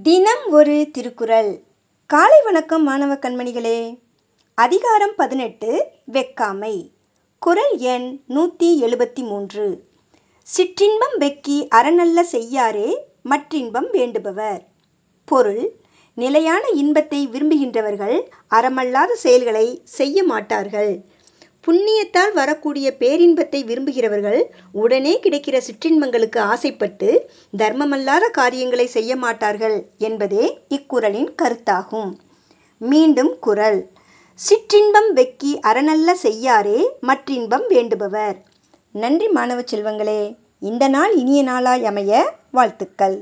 தினம் ஒரு திருக்குறள். காலை வணக்கம் மாணவ கண்மணிகளே. அதிகாரம் பதினெட்டு வெக்காமை. குறள் எண் நூற்றி எழுபத்தி மூன்று சிற்றின்பம் வெக்கி அறநல்ல செய்யாரே மற்றின்பம் வேண்டுபவர். பொருள் நிலையான இன்பத்தை விரும்புகின்றவர்கள் அறமல்லாத செயல்களை செய்ய மாட்டார்கள். புண்ணியத்தால் வரக்கூடிய பேரின்பத்தை விரும்புகிறவர்கள் உடனே கிடைக்கிற சிற்றின்பங்களுக்கு ஆசைப்பட்டு தர்மமல்லாத காரியங்களை செய்ய மாட்டார்கள் என்பதே இக்குறளின் கருத்தாகும். மீண்டும் குரல் சிற்றின்பம் வெக்கி அறநல்ல செய்யாரே மற்றின்பம் வேண்டுபவர். நன்றி மாணவ செல்வங்களே இந்த நாள் இனிய நாளாய் அமைய வாழ்த்துக்கள்.